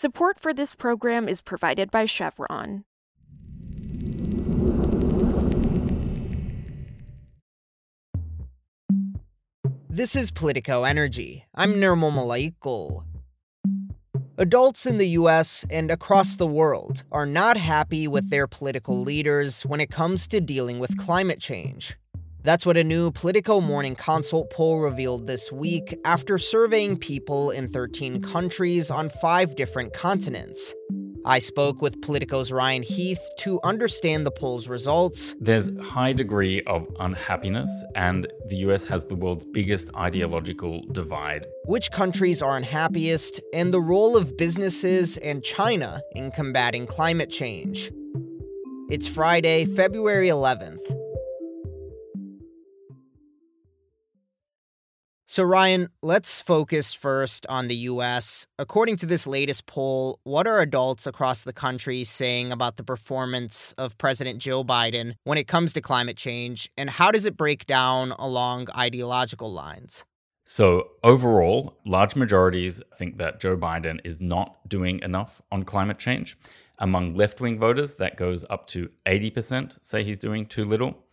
Support for this program is provided by Chevron. This is Politico Energy. I'm Nirmal Mulaikal. Adults in the US and across the world are not happy with their political leaders when it comes to dealing with climate change. That's what a new Politico Morning Consult poll revealed this week after surveying people in 13 countries on five different continents. I spoke with Politico's Ryan Heath to understand the poll's results. There's high degree of unhappiness, and the US has the world's biggest ideological divide. Which countries are unhappiest, and the role of businesses and China in combating climate change. It's Friday, February 11th. So, Ryan, let's focus first on the US. According to this latest poll, what are adults across the country saying about the performance of President Joe Biden when it comes to climate change, and how does it break down along ideological lines? So, overall, large majorities think that Joe Biden is not doing enough on climate change. Among left wing voters, that goes up to 80% say he's doing too little.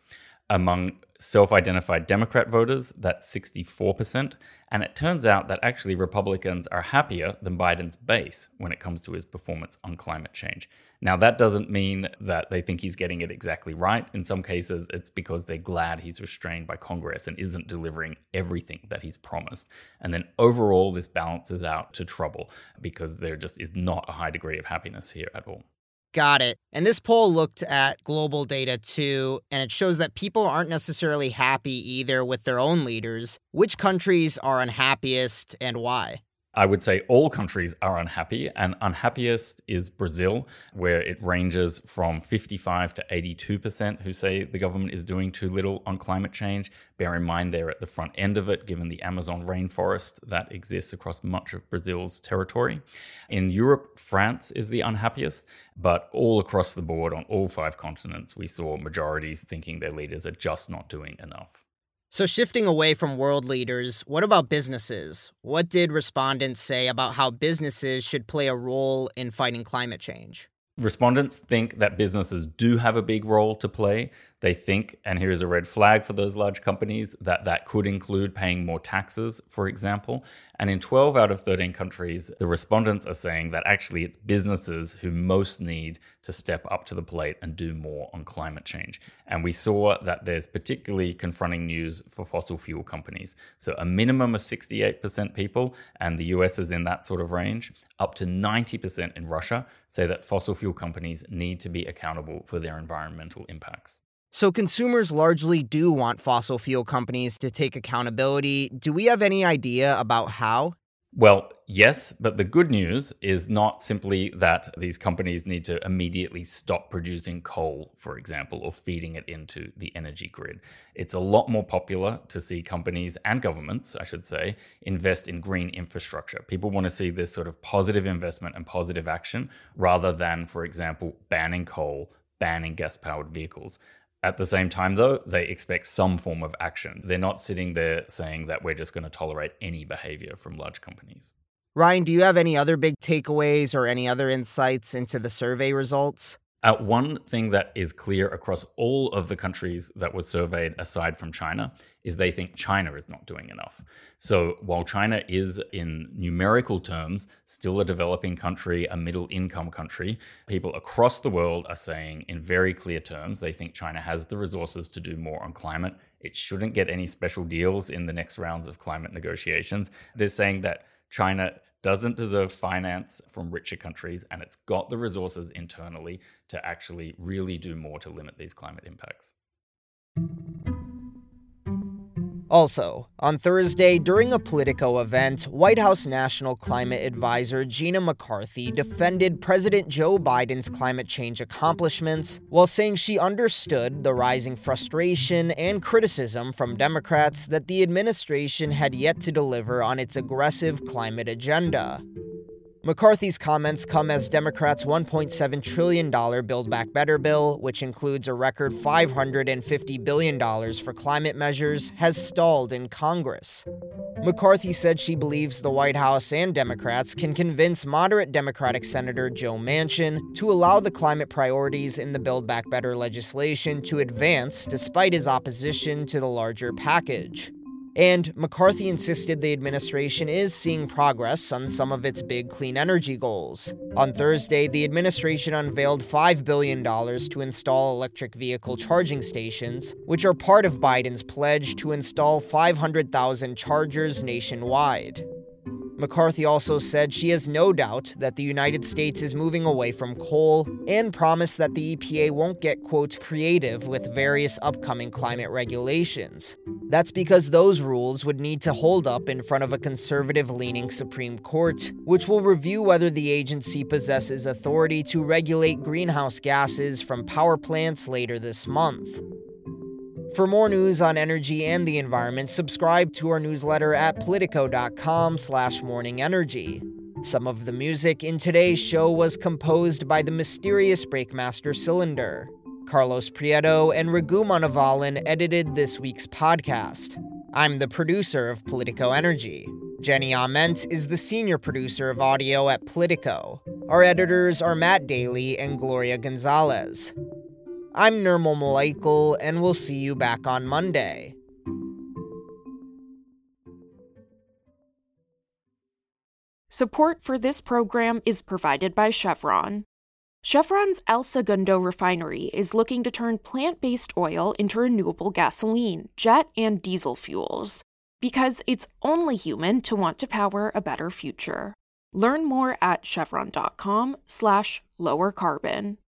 Among self identified Democrat voters, that's 64%. And it turns out that actually Republicans are happier than Biden's base when it comes to his performance on climate change. Now, that doesn't mean that they think he's getting it exactly right. In some cases, it's because they're glad he's restrained by Congress and isn't delivering everything that he's promised. And then overall, this balances out to trouble because there just is not a high degree of happiness here at all. Got it. And this poll looked at global data too, and it shows that people aren't necessarily happy either with their own leaders. Which countries are unhappiest and why? I would say all countries are unhappy, and unhappiest is Brazil, where it ranges from 55 to 82% who say the government is doing too little on climate change. Bear in mind they're at the front end of it, given the Amazon rainforest that exists across much of Brazil's territory. In Europe, France is the unhappiest, but all across the board on all five continents, we saw majorities thinking their leaders are just not doing enough. So, shifting away from world leaders, what about businesses? What did respondents say about how businesses should play a role in fighting climate change? Respondents think that businesses do have a big role to play. They think, and here's a red flag for those large companies, that that could include paying more taxes, for example. And in 12 out of 13 countries, the respondents are saying that actually it's businesses who most need to step up to the plate and do more on climate change. And we saw that there's particularly confronting news for fossil fuel companies. So a minimum of 68% people, and the US is in that sort of range, up to 90% in Russia, say that fossil fuel companies need to be accountable for their environmental impacts. So, consumers largely do want fossil fuel companies to take accountability. Do we have any idea about how? Well, yes, but the good news is not simply that these companies need to immediately stop producing coal, for example, or feeding it into the energy grid. It's a lot more popular to see companies and governments, I should say, invest in green infrastructure. People want to see this sort of positive investment and positive action rather than, for example, banning coal, banning gas powered vehicles. At the same time, though, they expect some form of action. They're not sitting there saying that we're just going to tolerate any behavior from large companies. Ryan, do you have any other big takeaways or any other insights into the survey results? Uh, one thing that is clear across all of the countries that were surveyed, aside from China, is they think China is not doing enough. So while China is, in numerical terms, still a developing country, a middle income country, people across the world are saying in very clear terms they think China has the resources to do more on climate. It shouldn't get any special deals in the next rounds of climate negotiations. They're saying that China doesn't deserve finance from richer countries, and it's got the resources internally to actually really do more to limit these climate impacts. Also, on Thursday, during a Politico event, White House National Climate Advisor Gina McCarthy defended President Joe Biden's climate change accomplishments while saying she understood the rising frustration and criticism from Democrats that the administration had yet to deliver on its aggressive climate agenda. McCarthy's comments come as Democrats' $1.7 trillion Build Back Better bill, which includes a record $550 billion for climate measures, has stalled in Congress. McCarthy said she believes the White House and Democrats can convince moderate Democratic Senator Joe Manchin to allow the climate priorities in the Build Back Better legislation to advance despite his opposition to the larger package. And McCarthy insisted the administration is seeing progress on some of its big clean energy goals. On Thursday, the administration unveiled $5 billion to install electric vehicle charging stations, which are part of Biden's pledge to install 500,000 chargers nationwide. McCarthy also said she has no doubt that the United States is moving away from coal and promised that the EPA won't get, quote, creative with various upcoming climate regulations. That's because those rules would need to hold up in front of a conservative leaning Supreme Court, which will review whether the agency possesses authority to regulate greenhouse gases from power plants later this month. For more news on energy and the environment, subscribe to our newsletter at politico.com slash morningenergy. Some of the music in today's show was composed by the mysterious Breakmaster Cylinder. Carlos Prieto and Raghu Manavalan edited this week's podcast. I'm the producer of Politico Energy. Jenny Ament is the senior producer of audio at Politico. Our editors are Matt Daly and Gloria Gonzalez. I'm Nirmal Mulaikal, and we'll see you back on Monday. Support for this program is provided by Chevron. Chevron's El Segundo refinery is looking to turn plant based oil into renewable gasoline, jet, and diesel fuels because it's only human to want to power a better future. Learn more at chevron.com slash lower carbon.